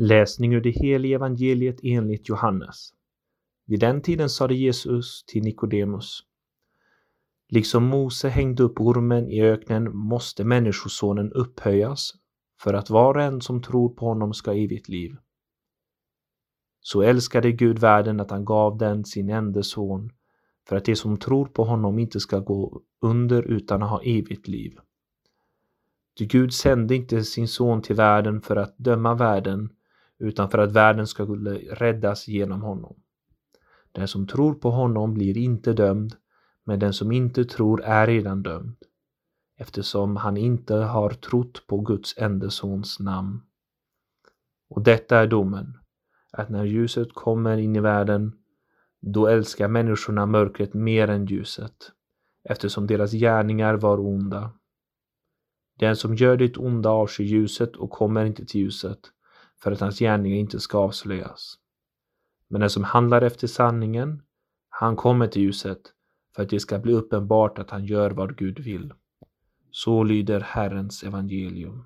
Läsning ur det heliga evangeliet enligt Johannes. Vid den tiden sade Jesus till Nikodemus. Liksom Mose hängde upp ormen i öknen måste Människosonen upphöjas för att var och en som tror på honom ska ha evigt liv. Så älskade Gud världen att han gav den sin enda son för att de som tror på honom inte ska gå under utan ha evigt liv. Ty Gud sände inte sin son till världen för att döma världen utan för att världen skulle räddas genom honom. Den som tror på honom blir inte dömd, men den som inte tror är redan dömd, eftersom han inte har trott på Guds enda sons namn. Och detta är domen, att när ljuset kommer in i världen, då älskar människorna mörkret mer än ljuset, eftersom deras gärningar var onda. Den som gör det onda avskyr ljuset och kommer inte till ljuset, för att hans gärningar inte ska avslöjas. Men den som handlar efter sanningen, han kommer till ljuset för att det ska bli uppenbart att han gör vad Gud vill. Så lyder Herrens evangelium.